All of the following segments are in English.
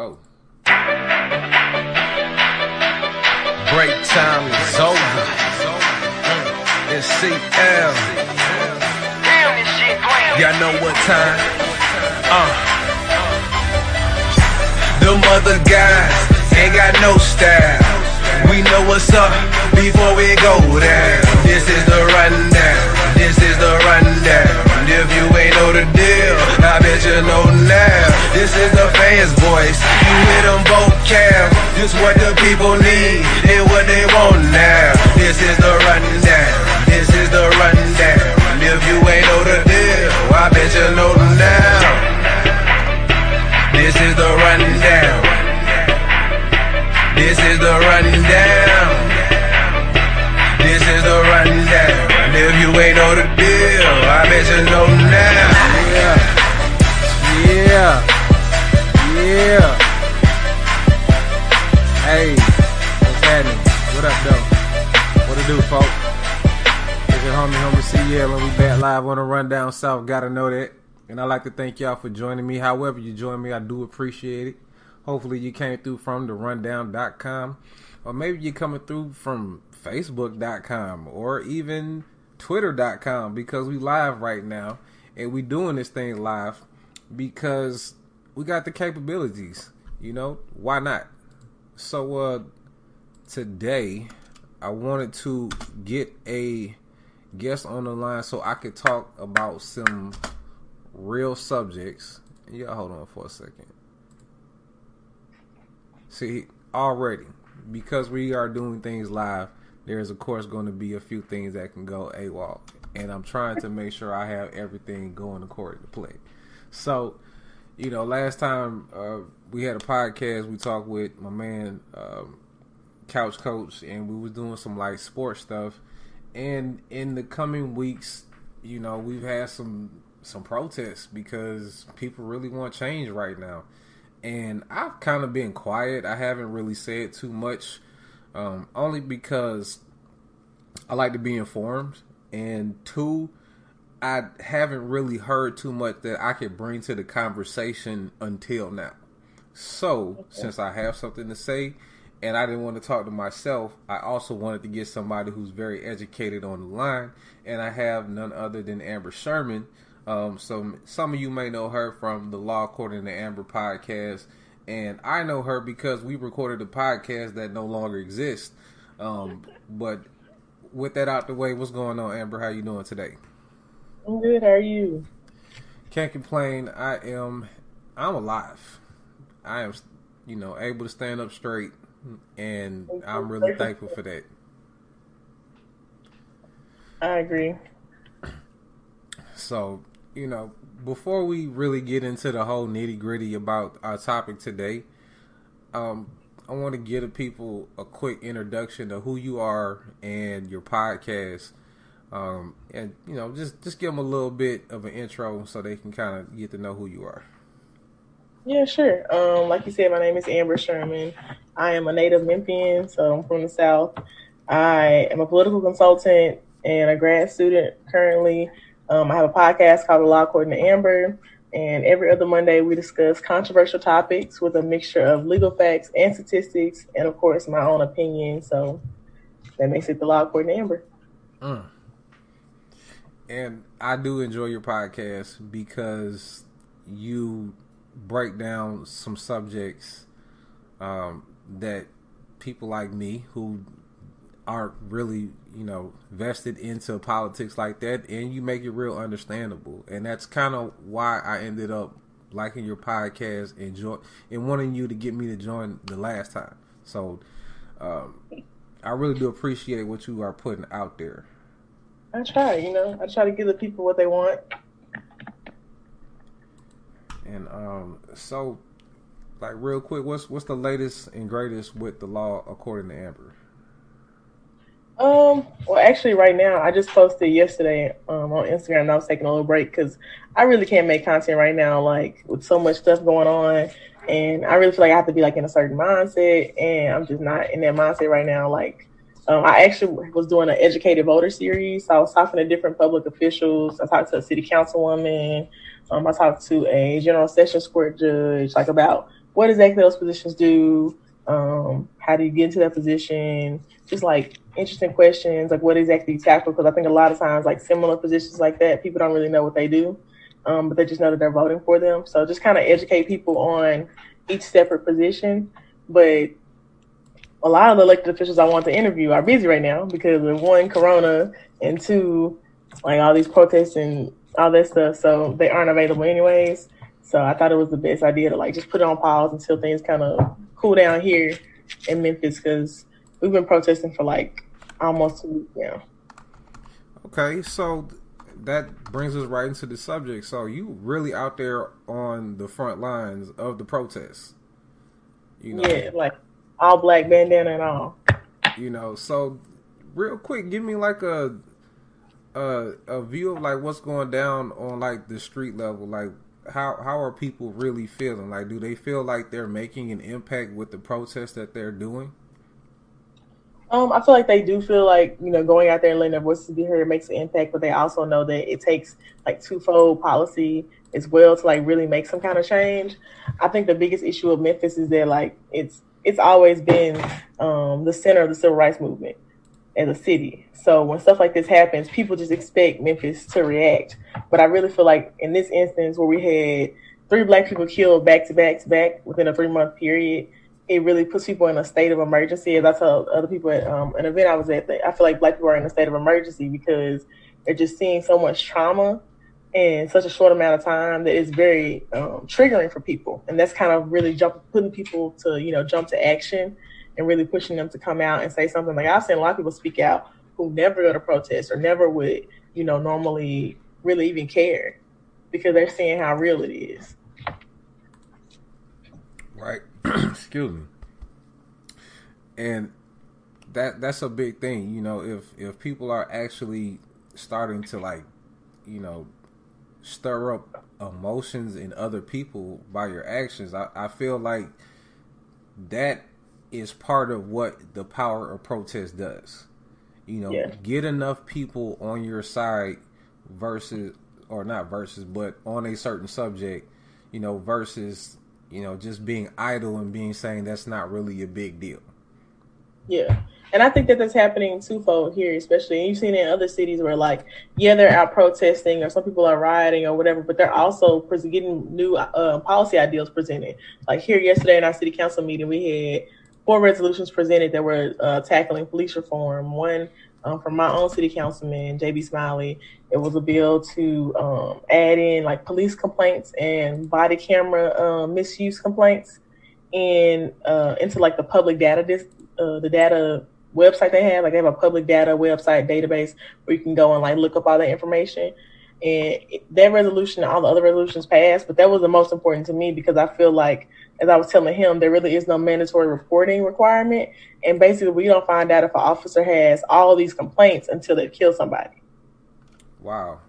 Oh. Break time is over. It's CL. Y'all know what time? Uh. Them other guys ain't got no style. We know what's up before we go down. This is the rundown. This is the rundown. If you ain't know the deal, I bet you know now. This is the fans' voice. You hear them vocab. This what the people need and what they want now. This is the rundown. This is the rundown. If you ain't know the deal, I bet you know now. This is the rundown. This is the rundown. This is the rundown. If you ain't know the deal, I bet you know now. Yeah. Yeah. Hey, what's happening? What up, though? What it do, folks? It's your homie, homie CL, and we back live on the Rundown South. Gotta know that. And I'd like to thank y'all for joining me. However, you join me, I do appreciate it. Hopefully, you came through from the rundown.com, or maybe you're coming through from facebook.com or even twitter.com because we live right now and we doing this thing live because we got the capabilities you know? Why not? So uh today i wanted to get a guest on the line so i could talk about some real subjects. Yeah hold on for a second. See already because we are doing things live there's of course going to be a few things that can go AWOL. And I'm trying to make sure I have everything going according to play. So, you know, last time uh, we had a podcast, we talked with my man um, Couch Coach, and we was doing some like sports stuff. And in the coming weeks, you know, we've had some some protests because people really want change right now. And I've kind of been quiet. I haven't really said too much um, only because I like to be informed, and two, I haven't really heard too much that I could bring to the conversation until now. So, okay. since I have something to say, and I didn't want to talk to myself, I also wanted to get somebody who's very educated on the line, and I have none other than Amber Sherman. Um, some some of you may know her from the Law According to Amber podcast and I know her because we recorded a podcast that no longer exists. Um, but with that out the way, what's going on, Amber? How you doing today? I'm good. How are you? Can't complain. I am. I'm alive. I am, you know, able to stand up straight, and I'm really thankful for that. I agree. So, you know, before we really get into the whole nitty gritty about our topic today, um, I want to give people a quick introduction to who you are and your podcast, um, and you know, just just give them a little bit of an intro so they can kind of get to know who you are. Yeah, sure. Um, like you said, my name is Amber Sherman. I am a native Memphian, so I'm from the South. I am a political consultant and a grad student currently. Um, I have a podcast called The Law According to Amber, and every other Monday we discuss controversial topics with a mixture of legal facts and statistics, and of course my own opinion. So that makes it The Law According to Amber. Mm. And I do enjoy your podcast because you break down some subjects um, that people like me who aren't really you know vested into politics like that and you make it real understandable. And that's kind of why i ended up liking your podcast and join and wanting you to get me to join the last time. So um, i really do appreciate what you are putting out there. I try you know. I try to give the people what they want. And um so like real quick what's what's the latest and greatest with the law according to amber um, well, actually, right now, I just posted yesterday um, on Instagram. And I was taking a little break because I really can't make content right now, like with so much stuff going on, and I really feel like I have to be like in a certain mindset, and I'm just not in that mindset right now. Like, um, I actually was doing an educated voter series. So I was talking to different public officials. I talked to a city councilwoman. Um, I talked to a general sessions court judge, like about what exactly those positions do, um, how do you get into that position, just like interesting questions, like what exactly you tackle. Because I think a lot of times, like similar positions like that, people don't really know what they do, um, but they just know that they're voting for them. So just kind of educate people on each separate position. But a lot of the elected officials I want to interview are busy right now because of one, Corona, and two, like all these protests and all that stuff. So they aren't available anyways. So I thought it was the best idea to like just put it on pause until things kind of cool down here in Memphis because we've been protesting for like almost two weeks now. Okay, so that brings us right into the subject. So you really out there on the front lines of the protests? You know, yeah, like all black bandana and all. You know, so real quick, give me like a a a view of like what's going down on like the street level. Like how how are people really feeling? Like, do they feel like they're making an impact with the protests that they're doing? Um, I feel like they do feel like you know going out there and letting their voices be heard makes an impact, but they also know that it takes like twofold policy as well to like really make some kind of change. I think the biggest issue of Memphis is that like it's it's always been um, the center of the civil rights movement as a city. So when stuff like this happens, people just expect Memphis to react. But I really feel like in this instance where we had three black people killed back to back to back within a three month period, it really puts people in a state of emergency. As I told other people at um, an event I was at, I feel like black people are in a state of emergency because they're just seeing so much trauma in such a short amount of time that it's very um, triggering for people, and that's kind of really jump, putting people to you know jump to action and really pushing them to come out and say something. Like I've seen a lot of people speak out who never go to protest or never would you know normally really even care because they're seeing how real it is. Right. Excuse me. And that that's a big thing, you know, if if people are actually starting to like, you know, stir up emotions in other people by your actions, I, I feel like that is part of what the power of protest does. You know, yeah. get enough people on your side versus or not versus, but on a certain subject, you know, versus, you know, just being idle and being saying that's not really a big deal. Yeah. And I think that that's happening twofold here, especially. And you've seen it in other cities where, like, yeah, they're out protesting or some people are rioting or whatever, but they're also getting new uh, policy ideals presented. Like here yesterday in our city council meeting, we had four resolutions presented that were uh, tackling police reform. One um, from my own city councilman, JB Smiley. It was a bill to um, add in like police complaints and body camera uh, misuse complaints in uh, into like the public data dis- uh, the data website they have. Like they have a public data website database where you can go and like look up all that information. And that resolution all the other resolutions passed, but that was the most important to me because I feel like, as I was telling him, there really is no mandatory reporting requirement. And basically, we don't find out if an officer has all these complaints until they kill somebody. Wow.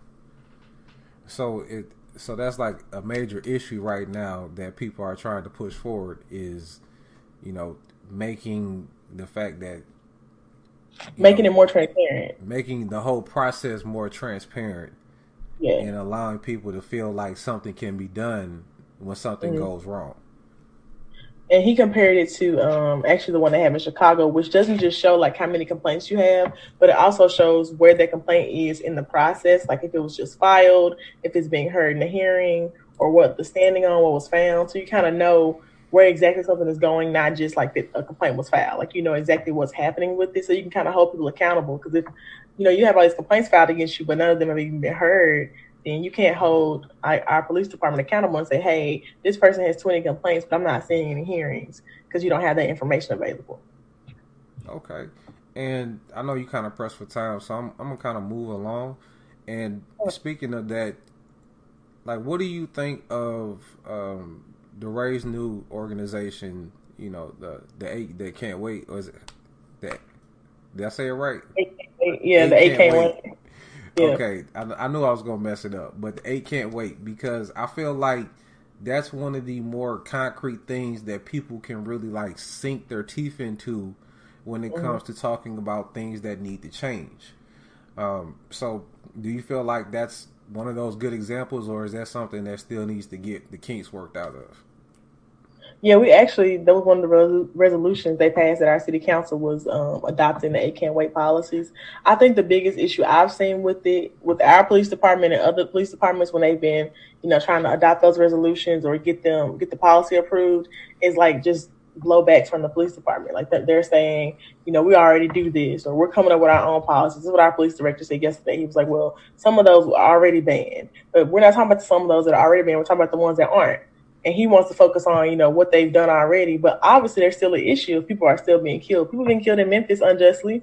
So it so that's like a major issue right now that people are trying to push forward is, you know, making the fact that making know, it more transparent, making the whole process more transparent, yeah. and allowing people to feel like something can be done when something mm-hmm. goes wrong. And he compared it to um, actually the one they have in Chicago, which doesn't just show like how many complaints you have, but it also shows where that complaint is in the process, like if it was just filed, if it's being heard in a hearing, or what the standing on, what was found. So you kind of know where exactly something is going, not just like that a complaint was filed. Like you know exactly what's happening with it, so you can kind of hold people accountable. Because if you know you have all these complaints filed against you, but none of them have even been heard, then you can't hold our police department accountable and say, "Hey, this person has 20 complaints, but I'm not seeing any hearings," because you don't have that information available. Okay, and I know you kind of pressed for time, so I'm I'm gonna kind of move along. And speaking of that, like, what do you think of um, DeRay's new organization, you know, the the eight that can't wait, or is it that? Did I say it right? yeah, eight the eight can't, wait. wait. Yeah. Okay, I, I knew I was gonna mess it up, but the eight can't wait because I feel like that's one of the more concrete things that people can really like sink their teeth into when it mm-hmm. comes to talking about things that need to change. Um, so, do you feel like that's one of those good examples, or is that something that still needs to get the kinks worked out of? Yeah, we actually that was one of the re- resolutions they passed at our city council was um, adopting the eight can't wait policies. I think the biggest issue I've seen with it with our police department and other police departments when they've been you know trying to adopt those resolutions or get them get the policy approved is like just blowbacks from the police department. Like that they're saying, you know, we already do this or we're coming up with our own policies. This is what our police director said yesterday. He was like, well, some of those were already banned, but we're not talking about some of those that are already banned. We're talking about the ones that aren't and he wants to focus on you know what they've done already. But obviously, there's still an issue people are still being killed. People being killed in Memphis unjustly.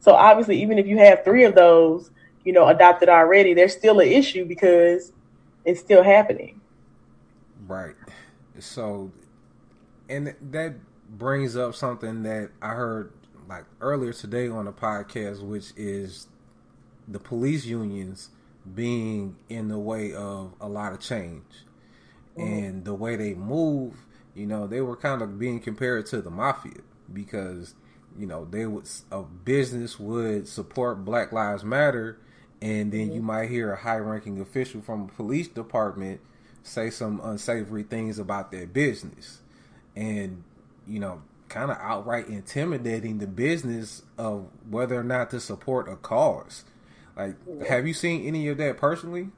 So obviously, even if you have three of those, you know, adopted already, there's still an issue because it's still happening. Right. So, and that brings up something that I heard like earlier today on the podcast, which is the police unions being in the way of a lot of change. And the way they move, you know, they were kind of being compared to the mafia because you know they would a business would support Black Lives Matter, and then mm-hmm. you might hear a high-ranking official from a police department say some unsavory things about their business, and you know, kind of outright intimidating the business of whether or not to support a cause. Like, have you seen any of that personally?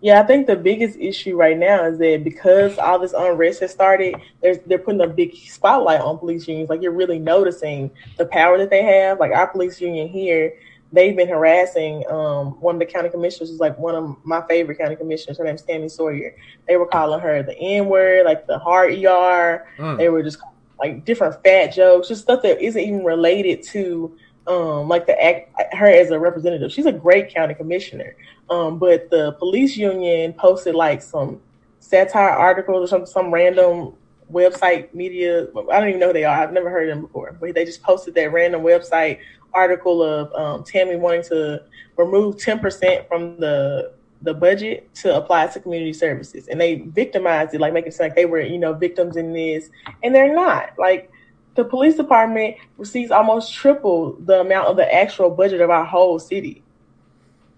Yeah, I think the biggest issue right now is that because all this unrest has started, there's they're putting a big spotlight on police unions. Like you're really noticing the power that they have. Like our police union here, they've been harassing um, one of the county commissioners, is like one of my favorite county commissioners. Her name's Tami Sawyer. They were calling her the N word, like the hard ER. Mm. They were just like different fat jokes, just stuff that isn't even related to um, like the act her as a representative. She's a great county commissioner. Um, but the police union posted like some satire articles or some some random website media. I don't even know who they are. I've never heard them before. But they just posted that random website article of um, Tami wanting to remove ten percent from the the budget to apply to community services, and they victimized it, like making it sound like they were you know victims in this, and they're not. Like the police department receives almost triple the amount of the actual budget of our whole city.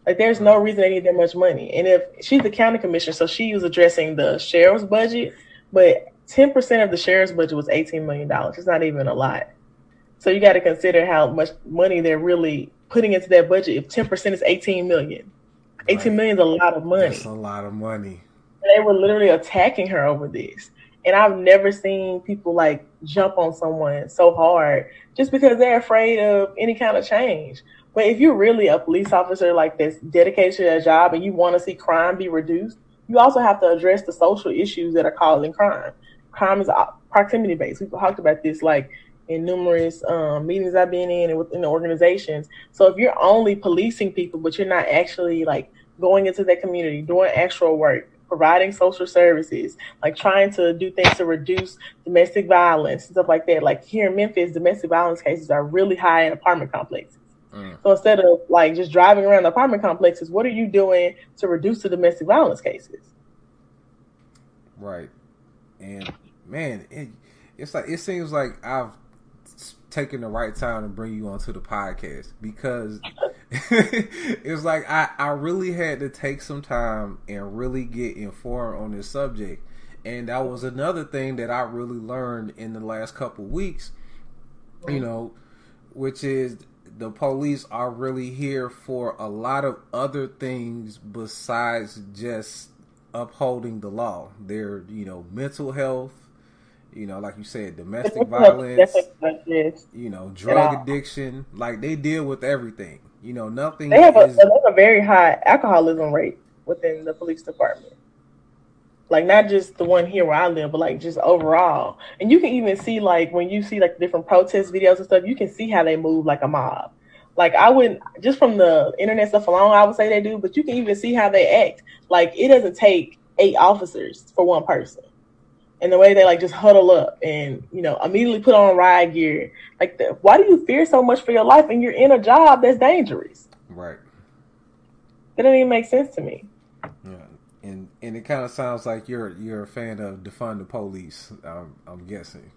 Like there's no reason they need that much money. And if she's the county commissioner, so she was addressing the sheriff's budget, but 10% of the sheriff's budget was $18 million. It's not even a lot. So you got to consider how much money they're really putting into that budget. If 10% is 18 million, 18 right. million is a lot of money. That's a lot of money. They were literally attacking her over this. And I've never seen people like jump on someone so hard just because they're afraid of any kind of change. But if you're really a police officer like this dedicated to their job and you want to see crime be reduced, you also have to address the social issues that are causing crime. Crime is proximity based. We've talked about this like in numerous um, meetings I've been in and within the organizations. So if you're only policing people, but you're not actually like going into that community, doing actual work, providing social services, like trying to do things to reduce domestic violence and stuff like that. Like here in Memphis, domestic violence cases are really high in apartment complexes. Mm. So instead of like just driving around the apartment complexes, what are you doing to reduce the domestic violence cases? Right. And man, it, it's like it seems like I've taken the right time to bring you onto the podcast because it's like I, I really had to take some time and really get informed on this subject. And that was another thing that I really learned in the last couple weeks, you mm-hmm. know, which is the police are really here for a lot of other things besides just upholding the law. They're, you know, mental health, you know, like you said, domestic violence, you know, drug addiction. Like they deal with everything. You know, nothing. They have, is... a, a very high alcoholism rate within the police department. Like not just the one here where I live, but like just overall. And you can even see like when you see like different protest videos and stuff, you can see how they move like a mob. Like I wouldn't just from the internet stuff alone, I would say they do, but you can even see how they act. Like it doesn't take eight officers for one person and the way they like just huddle up and you know immediately put on riot gear. Like the, why do you fear so much for your life and you're in a job that's dangerous? Right. That doesn't even make sense to me. Yeah. And and it kind of sounds like you're you're a fan of defund the police i'm, I'm guessing.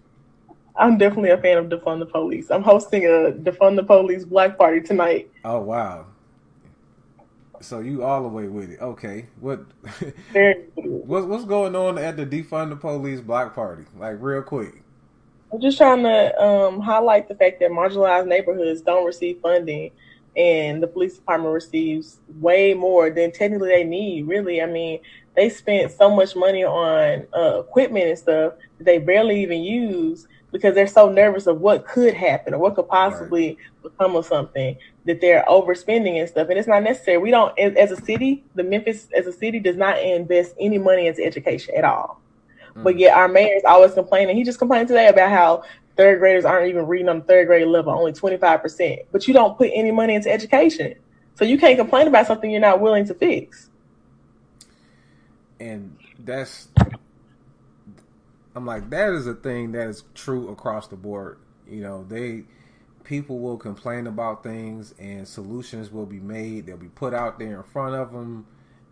I'm definitely a fan of defund the police. I'm hosting a defund the police black party tonight. Oh wow So you all the way with it. Okay. What what's what's going on at the defund the police block party? Like real quick. I'm just trying to um, highlight the fact that marginalized neighborhoods don't receive funding, and the police department receives way more than technically they need. Really, I mean, they spent so much money on uh, equipment and stuff that they barely even use because they're so nervous of what could happen or what could possibly right. become of something that they're overspending and stuff. And it's not necessary. We don't, as a city, the Memphis as a city does not invest any money into education at all. Mm. But yet our mayor is always complaining. He just complained today about how third graders aren't even reading on the third grade level, only 25%. But you don't put any money into education. So you can't complain about something you're not willing to fix. And that's I'm like, that is a thing that is true across the board. You know, they people will complain about things and solutions will be made. They'll be put out there in front of them,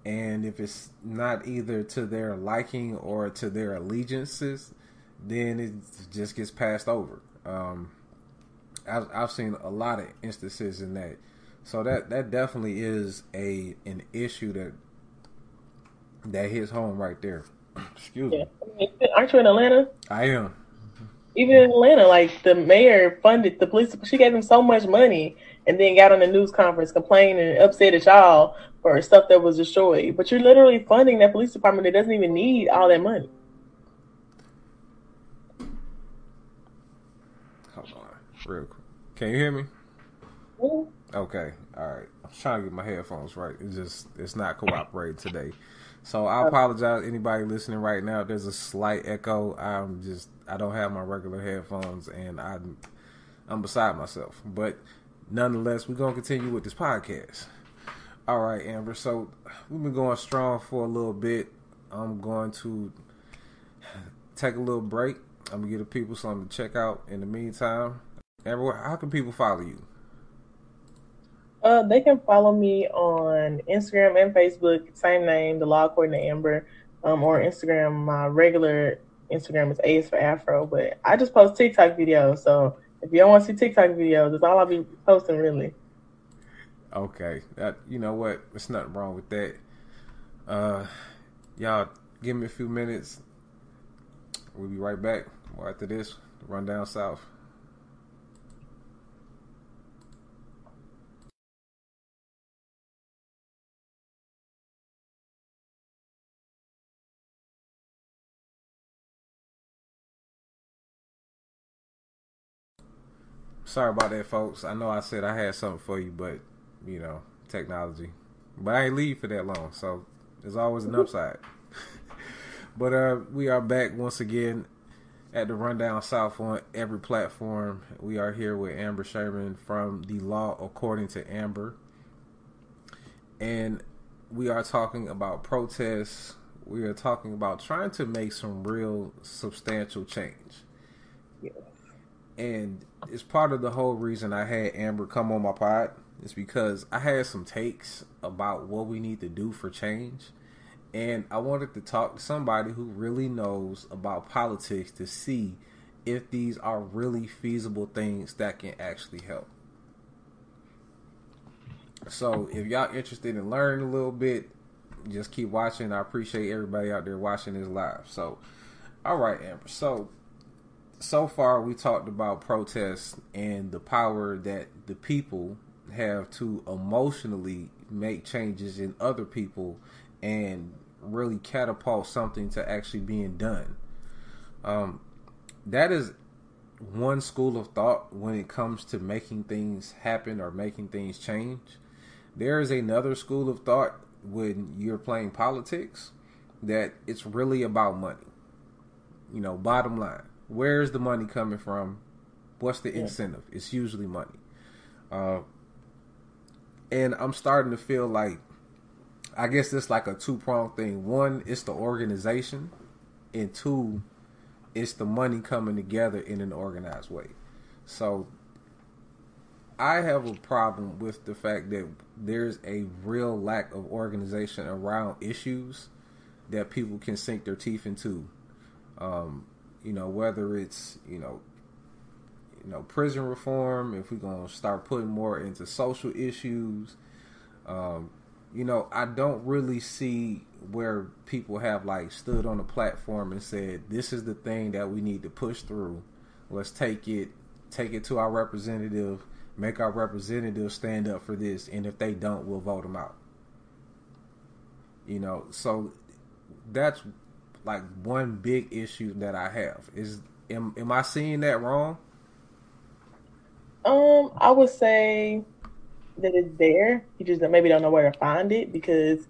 and if it's not either to their liking or to their allegiances, then it just gets passed over. Um, I've, I've seen a lot of instances in that, so that that definitely is a an issue that that hits home right there. Excuse yeah. me. Aren't you in Atlanta? I am. Even in Atlanta, like the mayor funded the police. She gave them so much money, and then got on the news conference complaining and upset at y'all for stuff that was destroyed. But you're literally funding that police department that doesn't even need all that money. Hold on, real quick. Can you hear me? Okay, all right. I'm trying to get my headphones right. It's just it's not cooperating today. So I apologize anybody listening right now. There's a slight echo. I'm just I don't have my regular headphones and I'm I'm beside myself. But nonetheless, we're gonna continue with this podcast. All right, Amber. So we've been going strong for a little bit. I'm going to take a little break. I'm gonna give the people something to check out in the meantime. Amber, how can people follow you? Uh, they can follow me on Instagram and Facebook, same name, the law according to Amber. Um, or Instagram, my regular Instagram is A for Afro, but I just post TikTok videos. So if you don't want to see TikTok videos, that's all I'll be posting really. Okay, that you know what? There's nothing wrong with that. Uh, y'all, give me a few minutes. We'll be right back. Right after this, run down south. Sorry about that, folks. I know I said I had something for you, but you know, technology. But I ain't leave for that long, so there's always an upside. but uh, we are back once again at the Rundown South on every platform. We are here with Amber Sherman from The Law According to Amber. And we are talking about protests. We are talking about trying to make some real substantial change. Yeah and it's part of the whole reason I had Amber come on my pod is because I had some takes about what we need to do for change. And I wanted to talk to somebody who really knows about politics to see if these are really feasible things that can actually help. So if y'all interested in learning a little bit, just keep watching. I appreciate everybody out there watching this live. So, all right, Amber. So so far we talked about protests and the power that the people have to emotionally make changes in other people and really catapult something to actually being done. Um, that is one school of thought when it comes to making things happen or making things change. There is another school of thought when you're playing politics that it's really about money. You know, bottom line where's the money coming from? What's the incentive? It's usually money. Uh, and I'm starting to feel like, I guess it's like a two pronged thing. One, it's the organization, and two, it's the money coming together in an organized way. So I have a problem with the fact that there's a real lack of organization around issues that people can sink their teeth into. Um, you know, whether it's, you know, you know, prison reform, if we're gonna start putting more into social issues, um, you know, I don't really see where people have like stood on a platform and said, "This is the thing that we need to push through. Let's take it, take it to our representative, make our representative stand up for this, and if they don't, we'll vote them out." You know, so that's like one big issue that I have is am am I seeing that wrong? Um, I would say that it's there. You just maybe don't know where to find it because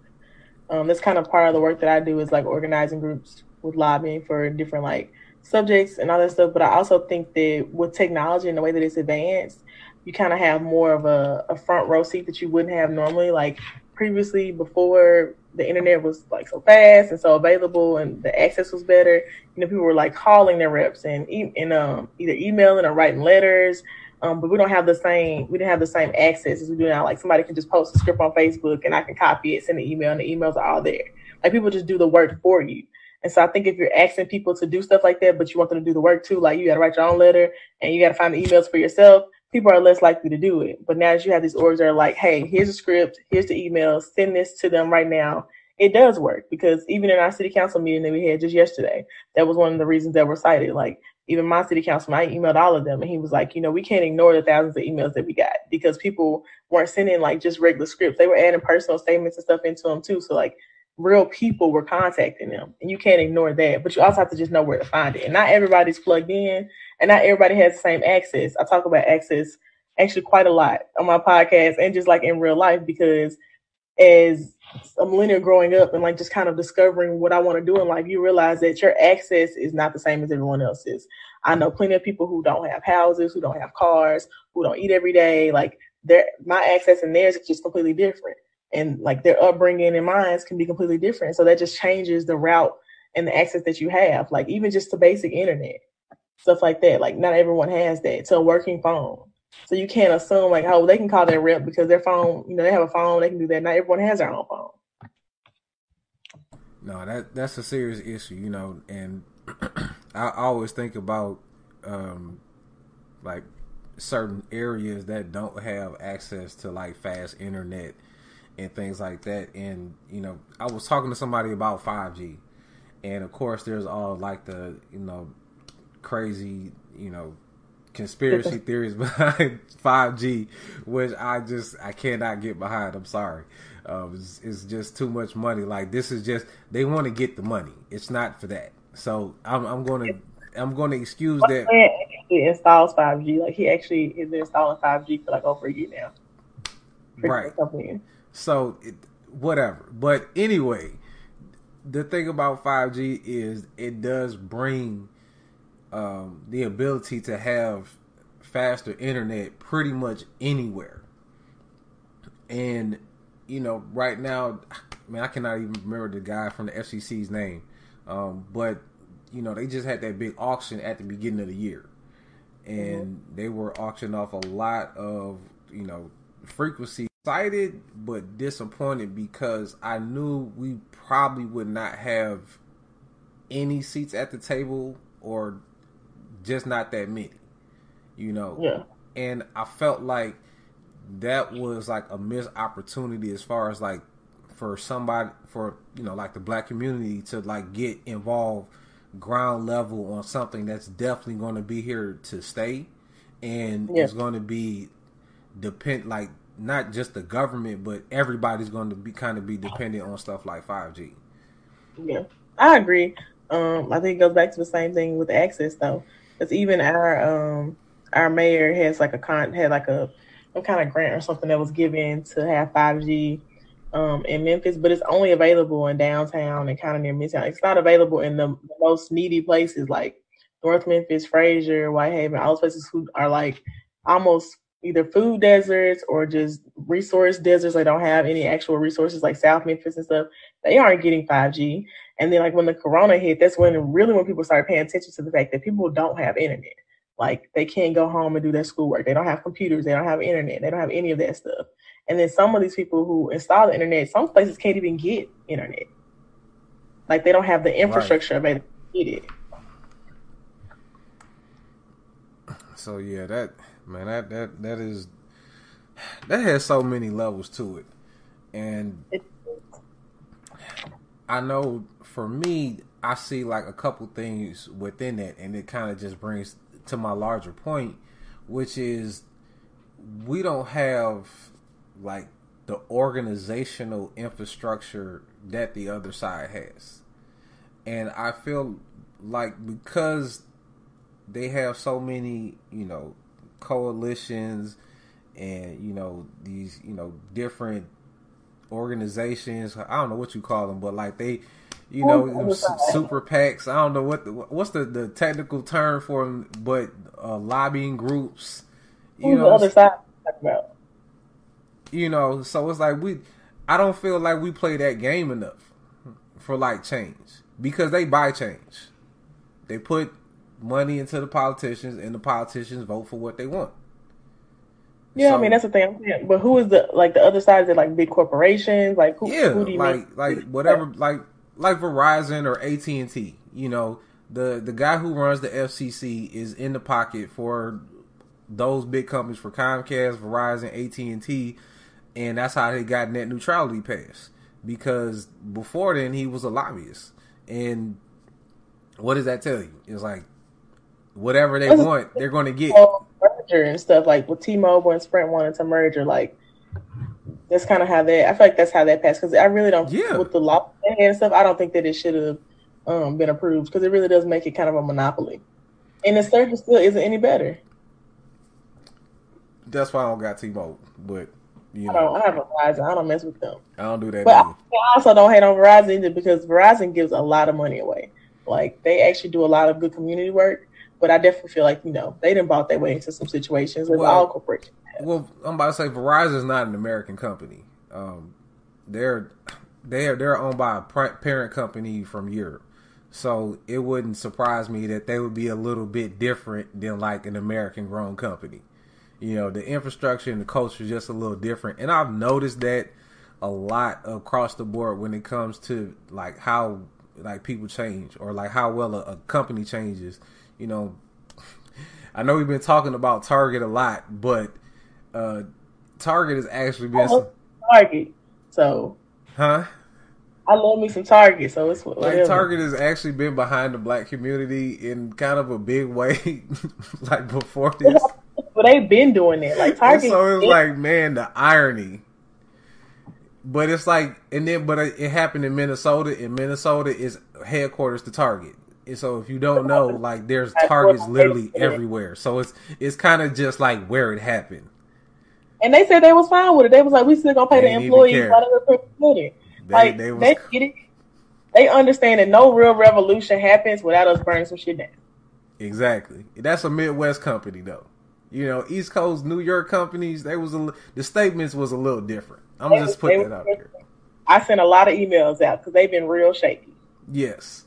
um, that's kind of part of the work that I do is like organizing groups with lobbying for different like subjects and all that stuff. But I also think that with technology and the way that it's advanced, you kind of have more of a, a front row seat that you wouldn't have normally. Like previously, before the internet was like so fast and so available and the access was better, you know, people were like calling their reps and, and um, either emailing or writing letters um, but we don't have the same we didn't have the same access as we do now. Like somebody can just post a script on Facebook and I can copy it, send an email, and the emails are all there. Like people just do the work for you. And so I think if you're asking people to do stuff like that, but you want them to do the work too, like you got to write your own letter and you got to find the emails for yourself, people are less likely to do it. But now as you have these orgs that are like, hey, here's a script, here's the email, send this to them right now. It does work because even in our city council meeting that we had just yesterday, that was one of the reasons that were cited. Like even my city councilman, I emailed all of them, and he was like, you know, we can't ignore the thousands of emails that we got because people weren't sending like just regular scripts; they were adding personal statements and stuff into them too. So like, real people were contacting them, and you can't ignore that. But you also have to just know where to find it. And not everybody's plugged in, and not everybody has the same access. I talk about access actually quite a lot on my podcast and just like in real life because as a millennial growing up and like just kind of discovering what I want to do in life, you realize that your access is not the same as everyone else's. I know plenty of people who don't have houses, who don't have cars, who don't eat every day. Like their my access and theirs is just completely different. And like their upbringing and minds can be completely different. So that just changes the route and the access that you have. Like even just the basic internet, stuff like that. Like not everyone has that. To a working phone so you can't assume like, oh, they can call their rep because their phone, you know, they have a phone, they can do that. Not everyone has their own phone. No, that that's a serious issue, you know, and I always think about um like certain areas that don't have access to like fast internet and things like that. And, you know, I was talking to somebody about 5G. And of course there's all like the, you know, crazy, you know, conspiracy theories behind 5G, which I just I cannot get behind. I'm sorry. Um, it's, it's, just too much money. Like this is just they want to get the money. It's not for that. So I'm, I'm going to I'm going to excuse My that. He installs 5G. Like he actually is installing 5G for like over a year now. Right. So it, whatever. But anyway, the thing about 5G is it does bring um, the ability to have faster internet pretty much anywhere. And you know, right now, I mean, I cannot even remember the guy from the FCC's name, um, but you know, they just had that big auction at the beginning of the year, and mm-hmm. they were auctioning off a lot of you know frequency. Excited but disappointed because I knew we probably would not have any seats at the table or just not that many. You know. Yeah. And I felt like that was like a missed opportunity as far as like for somebody for you know like the black community to like get involved ground level on something that's definitely going to be here to stay and yeah. it's going to be depend like not just the government but everybody's going to be kind of be dependent on stuff like 5G. Yeah. I agree. Um I think it goes back to the same thing with access though. Because even our um our mayor has like a con had like a some kind of grant or something that was given to have 5G um, in Memphis, but it's only available in downtown and kind of near Midtown. It's not available in the, most needy places like North Memphis, Frayser, Whitehaven, all those places who are like almost either food deserts or just resource deserts. They don't have any actual resources like South Memphis and stuff. They aren't getting 5G. And then like when the corona hit, that's when really when people started paying attention to the fact that people don't have internet. Like they can't go home and do their schoolwork. They don't have computers. They don't have internet. They don't have any of that stuff. And then some of these people who install the internet, some places can't even get internet. Like they don't have the infrastructure right. available to get it. So yeah, that man, that that that is that has so many levels to it. and I know for me, I see like a couple things within it, and it kind of just brings to my larger point, which is we don't have like the organizational infrastructure that the other side has. And I feel like because they have so many, you know, coalitions and, you know, these, you know, different organizations, I don't know what you call them, but like they you know, super PACs. I don't know what the, what's the, the technical term for them, but uh, lobbying groups. You Who's know, the other side about? You know, so it's like we. I don't feel like we play that game enough for like change because they buy change. They put money into the politicians, and the politicians vote for what they want. Yeah, so, I mean that's the thing. But who is the like the other side? Is it like big corporations? Like who? Yeah, who do you like mean? like whatever. Like like Verizon or AT and T. You know, the the guy who runs the FCC is in the pocket for those big companies for Comcast, Verizon, AT and T, and that's how he got net neutrality passed. Because before then, he was a lobbyist, and what does that tell you? It's like whatever they want, they're going to get. Merger and stuff like with T-Mobile and Sprint wanted to merge, like that's kind of how that. I feel like that's how that passed because I really don't. Yeah. With the law and stuff, I don't think that it should have um, been approved because it really does make it kind of a monopoly, and the service still isn't any better. That's why I don't got T-Mobile, but you know, I don't. I have a Verizon. I don't mess with them. I don't do that. But I, I also don't hate on Verizon either because Verizon gives a lot of money away. Like they actually do a lot of good community work. But I definitely feel like you know they didn't bought their way into some situations with well, all corporations. Well, I'm about to say Verizon is not an American company. Um, they're they're they're owned by a parent company from Europe, so it wouldn't surprise me that they would be a little bit different than like an American grown company. You know, the infrastructure and the culture is just a little different, and I've noticed that a lot across the board when it comes to like how like people change or like how well a, a company changes. You know, I know we've been talking about Target a lot, but uh, Target is actually been some... Target. So, huh? I love me some Target, so it's whatever. like Target has actually been behind the black community in kind of a big way, like before this. But they've been doing it, like Target. And so it's like, man, the irony. But it's like, and then, but it happened in Minnesota. and Minnesota is headquarters to Target. And so if you don't know, like there's Targets literally everywhere. So it's it's kind of just like where it happened. And they said they was fine with it. They was like, we still gonna pay they the employees They, like they, was... they get it. They understand that no real revolution happens without us burning some shit down. Exactly. That's a Midwest company though. You know, East Coast, New York companies, they was a, the statements was a little different. I'm they just putting that out there. I sent a lot of emails out because they've been real shaky. Yes.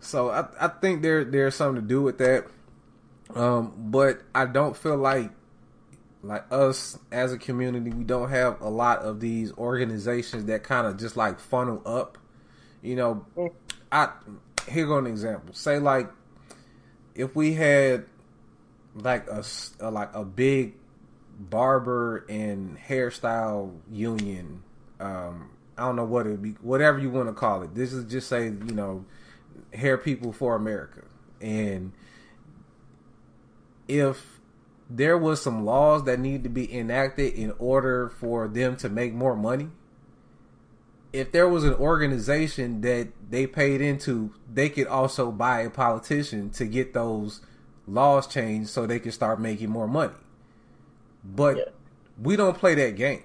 So I I think there there's something to do with that. Um, but I don't feel like like us as a community, we don't have a lot of these organizations that kind of just like funnel up. You know, I here go an example. Say like if we had like a, a like a big barber and hairstyle union. Um, I don't know what it be, whatever you want to call it. This is just say you know, hair people for America, and if there was some laws that need to be enacted in order for them to make more money. If there was an organization that they paid into, they could also buy a politician to get those laws changed so they can start making more money. But yeah. we don't play that game.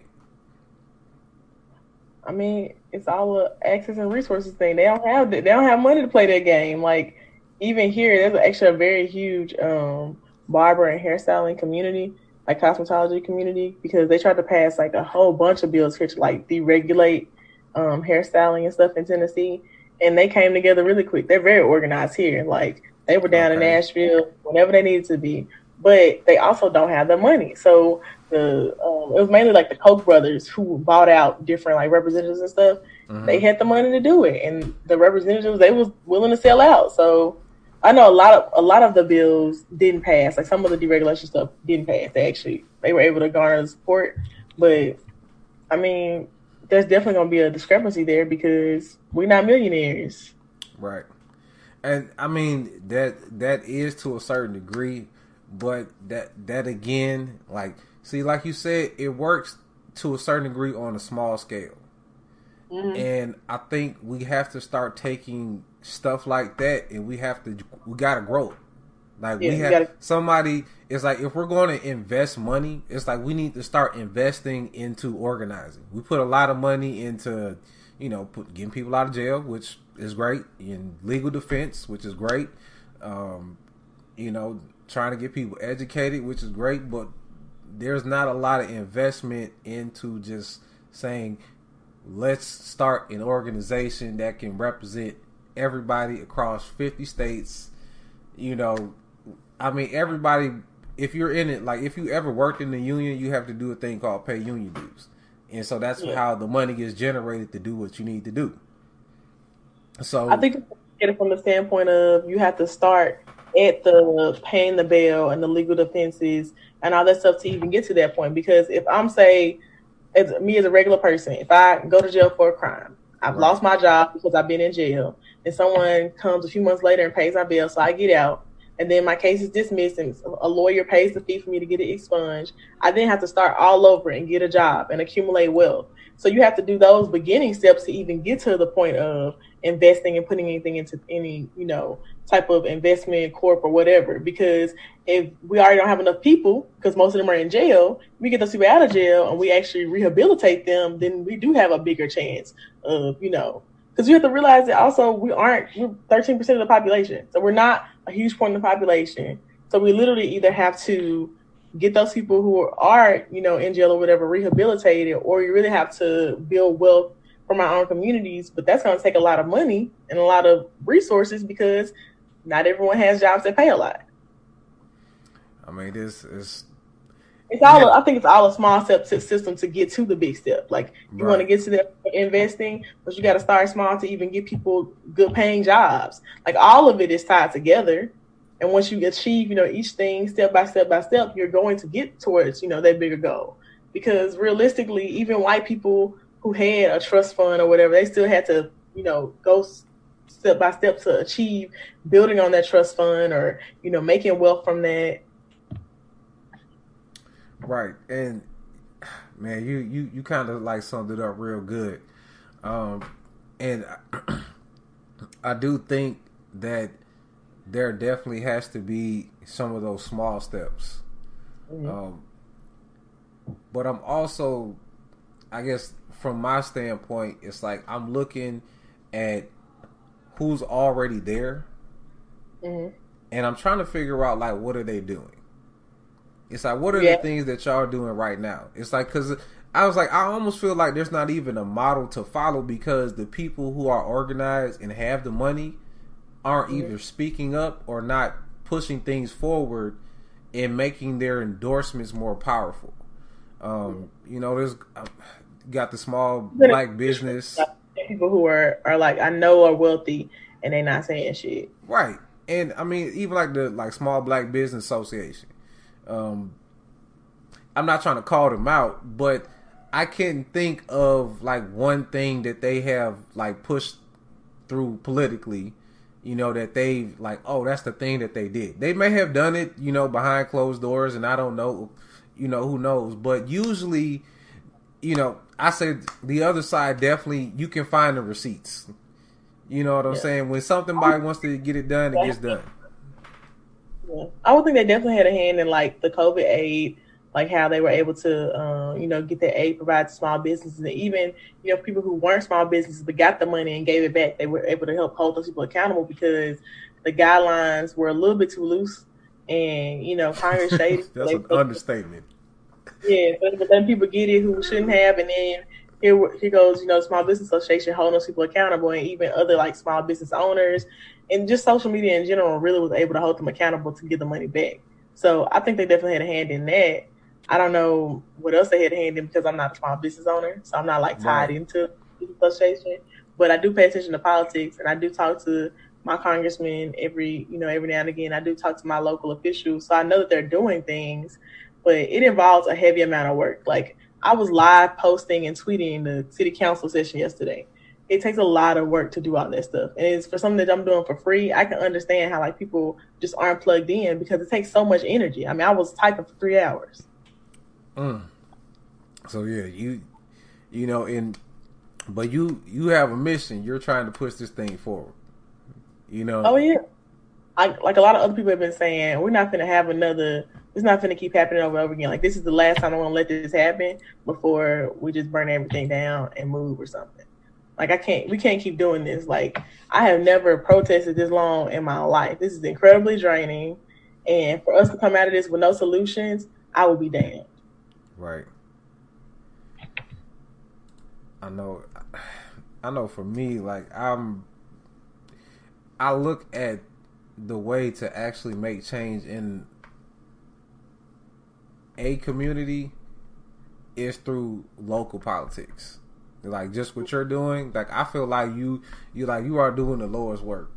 I mean, it's all a access and resources thing. They don't have they don't have money to play that game. Like even here, there's actually a very huge um barber and hairstyling community, like cosmetology community, because they tried to pass like a whole bunch of bills here to like deregulate um, hairstyling and stuff in Tennessee, and they came together really quick. They're very organized here. Like they were down okay. in Nashville whenever they needed to be, but they also don't have the money. So the um, it was mainly like the Koch brothers who bought out different like representatives and stuff. Mm-hmm. They had the money to do it, and the representatives they was willing to sell out. So I know a lot of a lot of the bills didn't pass. Like some of the deregulation stuff didn't pass. They actually they were able to garner support, but I mean, there's definitely going to be a discrepancy there because we're not millionaires. Right. And I mean that that is to a certain degree, but that that again, like see, like you said, it works to a certain degree on a small scale. Mm-hmm. And I think we have to start taking stuff like that, and we have to we gotta grow. Like yeah, we have gotta... somebody. It's like if we're going to invest money, it's like we need to start investing into organizing. We put a lot of money into, you know, put, getting people out of jail, which is great, in legal defense, which is great. Um, you know, trying to get people educated, which is great, but there's not a lot of investment into just saying, let's start an organization that can represent everybody across 50 states. You know, I mean, everybody, if you're in it, like if you ever worked in the union, you have to do a thing called pay union dues. And so that's yeah. how the money gets generated to do what you need to do. So I think get it from the standpoint of you have to start at the paying the bail and the legal defenses and all that stuff to even get to that point. Because if I'm say, as me as a regular person, if I go to jail for a crime, I've right. lost my job because I've been in jail, and someone comes a few months later and pays my bill, so I get out, and then my case is dismissed, and a lawyer pays the fee for me to get it expunged. I then have to start all over and get a job and accumulate wealth. So you have to do those beginning steps to even get to the point of investing and putting anything into any, you know, type of investment corp or whatever. Because if we already don't have enough people, because most of them are in jail, we get those people out of jail and we actually rehabilitate them, then we do have a bigger chance of, you know, because you have to realize that also we aren't we're 13% of the population. So we're not a huge point of the population. So we literally either have to get those people who are, you know, in jail or whatever rehabilitated, or you really have to build wealth from our own communities. But that's going to take a lot of money and a lot of resources because not everyone has jobs that pay a lot. I mean, this is. It's all. I think it's all a small step system to get to the big step. Like you right. want to get to the investing, but you got to start small to even get people good paying jobs. Like all of it is tied together. And once you achieve, you know, each thing step by step by step, you're going to get towards, you know, that bigger goal. Because realistically, even white people who had a trust fund or whatever, they still had to, you know, go step by step to achieve building on that trust fund or, you know, making wealth from that. Right. And man, you you you kind of like summed it up real good. Um and I do think that there definitely has to be some of those small steps. Mm-hmm. Um, but I'm also, I guess, from my standpoint, it's like I'm looking at who's already there, mm-hmm. and I'm trying to figure out like what are they doing. It's like what are yeah. the things that y'all are doing right now? It's like because I was like I almost feel like there's not even a model to follow because the people who are organized and have the money aren't mm-hmm. either speaking up or not pushing things forward and making their endorsements more powerful. Um, you know, there's uh, got the small black business people who are are like I know are wealthy and they're not saying shit. Right, and I mean even like the like small black business association. Um, I'm not trying to call them out, but I can think of like one thing that they have like pushed through politically you know, that they like, oh, that's the thing that they did. They may have done it, you know, behind closed doors, and I don't know, you know, who knows. But usually, you know, I say the other side definitely you can find the receipts. You know what I'm yeah. saying? When somebody wants to get it done, it gets done. Yeah. I would think they definitely had a hand in like the COVID aid like how they were able to, um, you know, get their aid provided to small businesses, and even you know people who weren't small businesses but got the money and gave it back. They were able to help hold those people accountable because the guidelines were a little bit too loose, and you know, Congress shady. That's an understatement. Yeah, but, but then people get it who shouldn't have, and then here here goes, you know, Small Business Association holding those people accountable, and even other like small business owners, and just social media in general really was able to hold them accountable to get the money back. So I think they definitely had a hand in that. I don't know what else they had a hand in because I'm not a small business owner, so I'm not like tied right. into the association. But I do pay attention to politics, and I do talk to my congressman every you know every now and again. I do talk to my local officials, so I know that they're doing things, but it involves a heavy amount of work. Like I was live posting and tweeting the city council session yesterday. It takes a lot of work to do all that stuff, and it's for something that I'm doing for free. I can understand how like people just aren't plugged in because it takes so much energy. I mean, I was typing for three hours. Mm. So yeah, you you know, in but you you have a mission. You're trying to push this thing forward. You know. Oh yeah. I, like a lot of other people have been saying, we're not going to have another. It's not going to keep happening over and over again. Like this is the last time I want to let this happen before we just burn everything down and move or something. Like I can't. We can't keep doing this. Like I have never protested this long in my life. This is incredibly draining, and for us to come out of this with no solutions, I will be damned. Right. I know. I know. For me, like I'm. I look at the way to actually make change in a community is through local politics. Like just what you're doing, like I feel like you you like you are doing the Lord's work.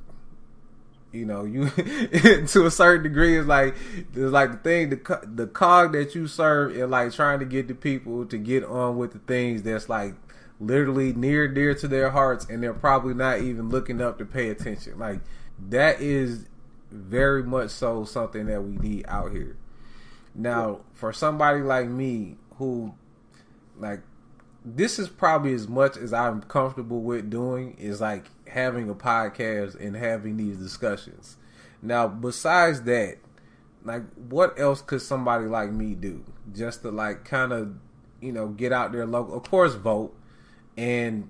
You know, you to a certain degree is like there's like the thing the the cog that you serve and like trying to get the people to get on with the things that's like literally near dear to their hearts and they're probably not even looking up to pay attention. Like that is very much so something that we need out here. Now, for somebody like me who like this is probably as much as I'm comfortable with doing is like having a podcast and having these discussions. Now, besides that, like what else could somebody like me do just to like kind of, you know, get out there local, of course vote. And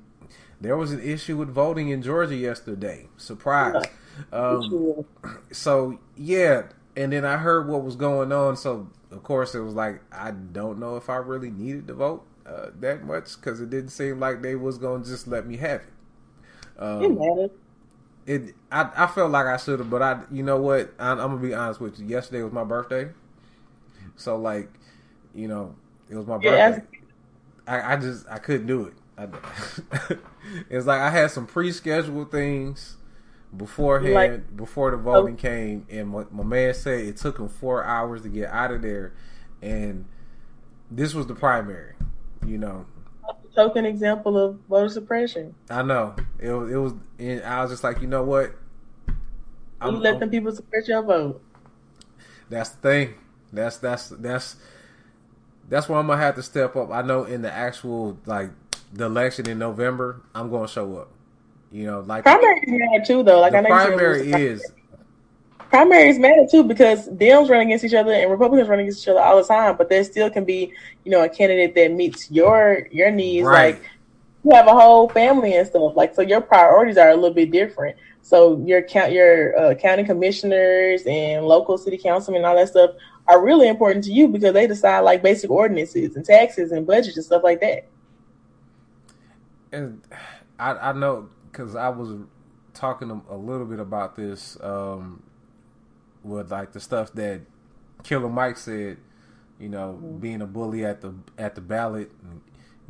there was an issue with voting in Georgia yesterday. Surprise. Um, so yeah, and then I heard what was going on. So of course it was like I don't know if I really needed to vote uh, that much because it didn't seem like they was gonna just let me have it. Um, it It I, I felt like I should have, but I you know what I, am gonna be honest with you. Yesterday was my birthday, so like you know it was my yeah, birthday. I, I just I couldn't do it. I, it's like I had some pre-scheduled things beforehand like, before the voting oh. came, and my, my, man said it took him four hours to get out of there, and this was the primary, you know. Token example of voter suppression. I know it was. It was. And I was just like, you know what? I'm, you let them people suppress your vote. That's the thing. That's that's that's that's why I'm gonna have to step up. I know in the actual like the election in November, I'm gonna show up. You know, like primary is mad too, though. Like I know primary is primary matter too because Dems run against each other and Republicans run against each other all the time. But there still can be, you know, a candidate that meets your your needs. Right. Like you have a whole family and stuff. Like so, your priorities are a little bit different. So your count your uh, county commissioners and local city councilmen and all that stuff are really important to you because they decide like basic ordinances and taxes and budgets and stuff like that. And I, I know because I was talking a little bit about this um, with like the stuff that Killer Mike said. You know, mm-hmm. being a bully at the at the ballot and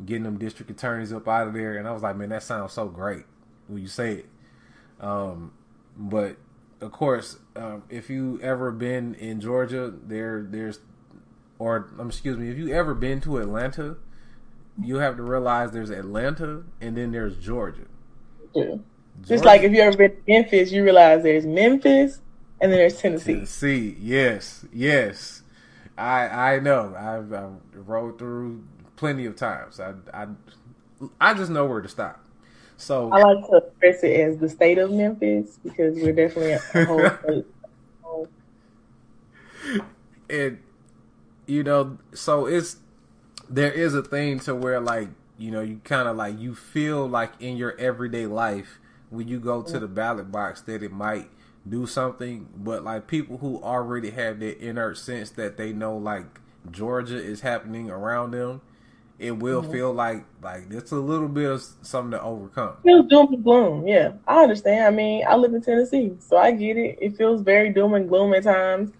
getting them district attorneys up out of there, and I was like, man, that sounds so great when you say it. Um, but of course, um, if you ever been in Georgia, there there's or um, excuse me, if you ever been to Atlanta, you have to realize there's Atlanta and then there's Georgia. Yeah. Just like if you ever been to Memphis, you realize there's Memphis and then there's Tennessee. Tennessee, yes, yes. I I know. I've, I've rode through plenty of times. I I I just know where to stop. So I like to express it as the state of Memphis because we're definitely a whole state. and you know, so it's there is a thing to where like you know, you kind of like you feel like in your everyday life when you go to mm-hmm. the ballot box that it might do something, but like people who already have that inert sense that they know like Georgia is happening around them, it will mm-hmm. feel like like it's a little bit of something to overcome. Feels doom and gloom. Yeah, I understand. I mean, I live in Tennessee, so I get it. It feels very doom and gloom at times.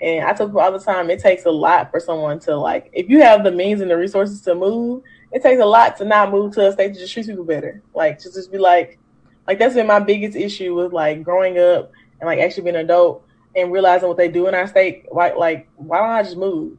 And I tell people all the time, it takes a lot for someone to like, if you have the means and the resources to move, it takes a lot to not move to a state to just treat people better. Like to just be like, like that's been my biggest issue with like growing up and like actually being an adult and realizing what they do in our state. Like, like why don't I just move?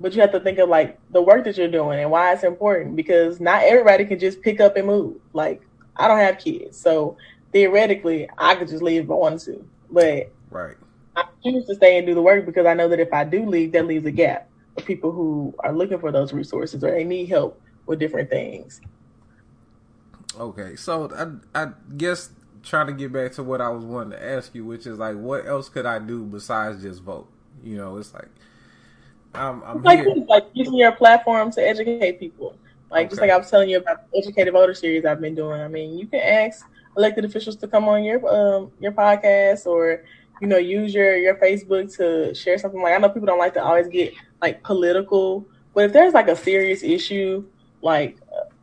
but you have to think of like the work that you're doing and why it's important because not everybody can just pick up and move. Like I don't have kids, so theoretically I could just leave if I wanted to. But right, I choose to stay and do the work because I know that if I do leave, that leaves a gap for people who are looking for those resources or they need help with different things. Okay, so I I guess trying to get back to what I was wanting to ask you, which is like, what else could I do besides just vote? You know, it's like I'm, I'm like, like using your platform to educate people. Like okay. just like I was telling you about the educated voter series I've been doing. I mean, you can ask elected officials to come on your um your podcast or you know use your your Facebook to share something. Like I know people don't like to always get like political, but if there's like a serious issue, like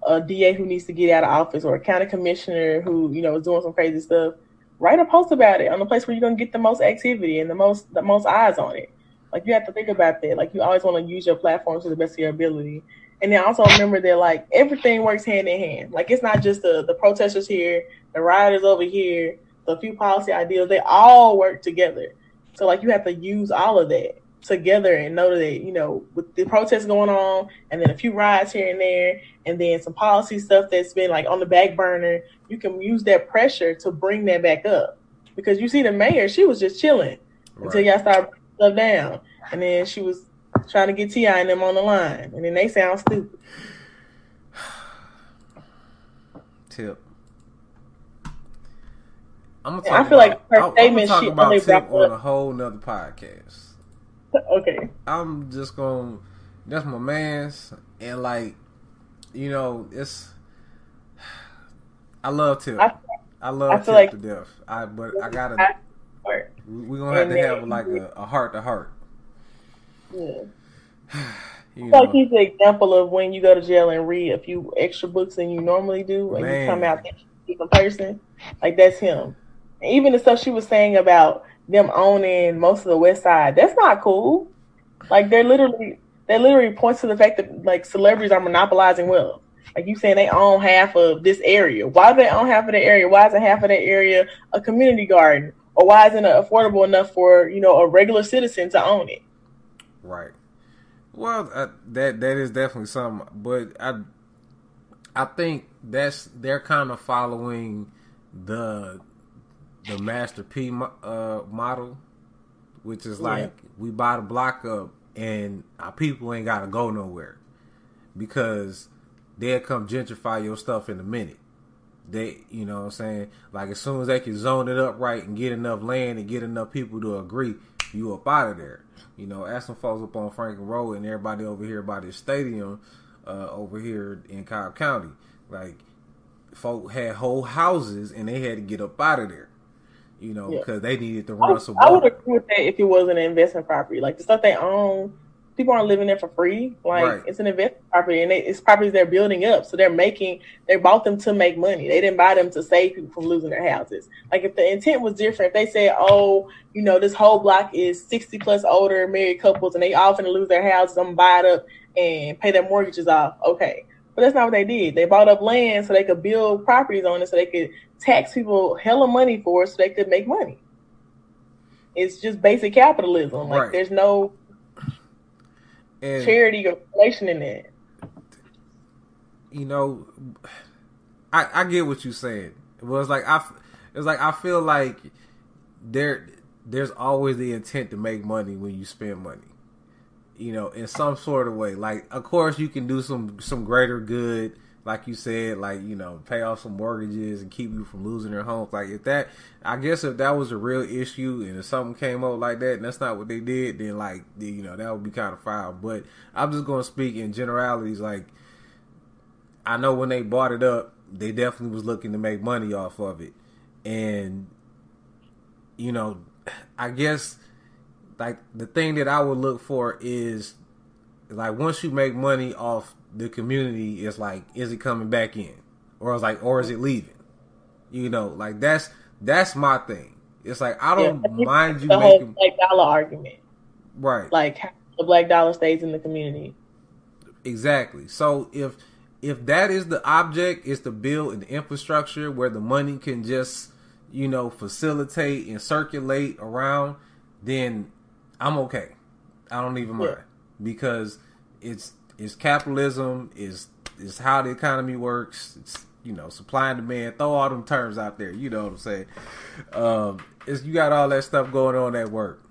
a DA who needs to get out of office or a county commissioner who you know is doing some crazy stuff, write a post about it on the place where you're gonna get the most activity and the most the most eyes on it. Like you have to think about that. Like you always want to use your platform to the best of your ability. And then also remember that like everything works hand in hand. Like it's not just the the protesters here, the rioters over here, the few policy ideas. They all work together. So like you have to use all of that together and know that you know with the protests going on, and then a few riots here and there, and then some policy stuff that's been like on the back burner. You can use that pressure to bring that back up because you see the mayor, she was just chilling right. until y'all start stuff down. And then she was trying to get T.I. and them on the line. And then they sound stupid. Tip. I'm gonna talk I feel about, like her statement she about only Tip on a whole nother podcast. Okay. I'm just gonna that's my man's and like you know, it's I love Tip. I, I love I Tip like, to death. I but I gotta we're gonna have and to then, have like a heart to heart. Yeah. You know. Like he's an example of when you go to jail and read a few extra books than you normally do, and Man. you come out a different person. Like that's him. And even the stuff she was saying about them owning most of the West Side, that's not cool. Like they're literally, they literally points to the fact that like celebrities are monopolizing wealth. Like you saying they own half of this area. Why do they own half of the area? Why isn't half of that area a community garden or why isn't it affordable enough for you know a regular citizen to own it? Right. Well, uh, that that is definitely something, but I I think that's they're kind of following the the Master P uh, model, which is like we buy the block up and our people ain't got to go nowhere because they'll come gentrify your stuff in a minute. They you know what I'm saying? Like as soon as they can zone it up right and get enough land and get enough people to agree you up out of there. You know ask some folks up on Franklin Road and everybody over here by this stadium uh, over here in Cobb County. Like folk had whole houses and they had to get up out of there you know because yeah. they needed to run I, some I would agree with that if it was an investment property like the stuff they own people aren't living there for free. Like right. it's an investment property, and they, it's properties they're building up. So they're making. They bought them to make money. They didn't buy them to save people from losing their houses. Like if the intent was different, if they said, "Oh, you know, this whole block is sixty plus older married couples, and they all often lose their houses. I'm gonna buy it up and pay their mortgages off." Okay. But that's not what they did. They bought up land so they could build properties on it, so they could tax people hella money for so they could make money. It's just basic capitalism. Like right. there's no and, charity or relation in that. You know, I I get what you're saying. It was like I, it's like I feel like there there's always the intent to make money when you spend money. You know, in some sort of way. Like, of course, you can do some some greater good like you said, like you know, pay off some mortgages and keep you from losing your home. Like if that, I guess if that was a real issue and if something came up like that and that's not what they did, then like you know that would be kind of foul. But I'm just gonna speak in generalities. Like I know when they bought it up, they definitely was looking to make money off of it, and you know, I guess like the thing that I would look for is like once you make money off the community is like, is it coming back in, or is like, or is it leaving? You know, like that's that's my thing. It's like I don't yeah, mind you the making black dollar argument, right? Like the black dollar stays in the community. Exactly. So if if that is the object, is to build an infrastructure where the money can just you know facilitate and circulate around, then I'm okay. I don't even mind. because it's it's capitalism is is how the economy works. It's you know supply and demand. Throw all them terms out there. You know what I'm saying? Um, you got all that stuff going on at work.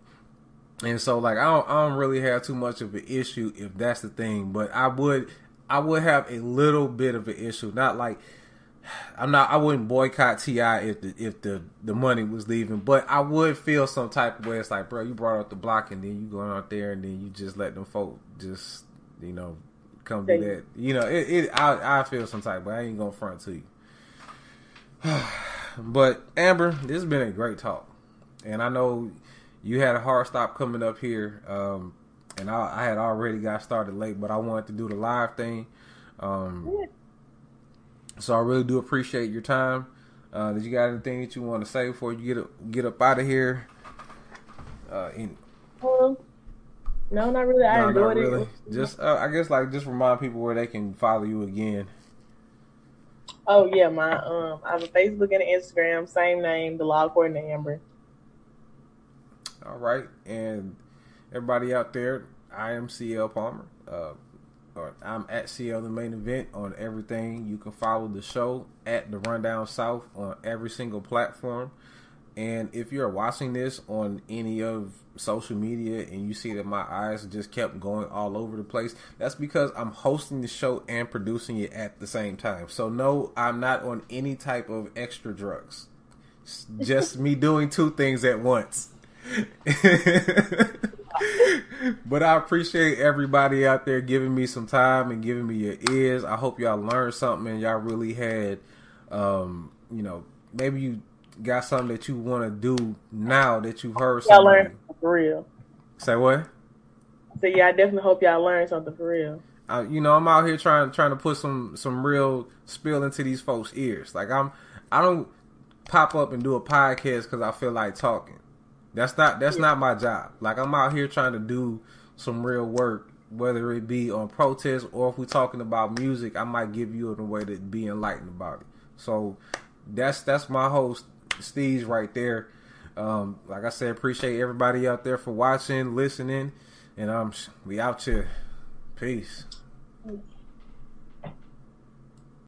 And so, like, I don't, I don't really have too much of an issue if that's the thing, but I would, I would have a little bit of an issue. Not like, I'm not, I wouldn't boycott Ti if the if the the money was leaving, but I would feel some type of way. It's like, bro, you brought out the block, and then you going out there, and then you just let them folk just, you know, come do that. You know, it, it I I feel some type, but I ain't gonna front to you. but Amber, this has been a great talk, and I know you had a hard stop coming up here, um, and I, I, had already got started late, but I wanted to do the live thing. Um, so I really do appreciate your time. Uh, did you got anything that you want to say before you get up, get up out of here? Uh, in, um, no, not really. I no, enjoyed really. it. Just, uh, I guess, like, just remind people where they can follow you again. Oh yeah, my um, I have a Facebook and an Instagram, same name, the Law Court Amber. All right, and everybody out there, I am CL Palmer. Uh, or I'm at CL the main event on everything. You can follow the show at the Rundown South on every single platform. And if you're watching this on any of social media and you see that my eyes just kept going all over the place, that's because I'm hosting the show and producing it at the same time. So no, I'm not on any type of extra drugs. It's just me doing two things at once. but I appreciate everybody out there giving me some time and giving me your ears. I hope y'all learned something and y'all really had, um, you know, maybe you got something that you want to do now that you've heard learned for real. Say what? So yeah, I definitely hope y'all learned something for real. Uh, you know, I'm out here trying trying to put some some real spill into these folks' ears. Like I'm, I don't pop up and do a podcast because I feel like talking. That's not that's yeah. not my job. Like I'm out here trying to do some real work, whether it be on protest or if we're talking about music, I might give you a way to be enlightened about it. So that's that's my host Steve's right there. Um, like I said, appreciate everybody out there for watching, listening, and um, we out here. Peace.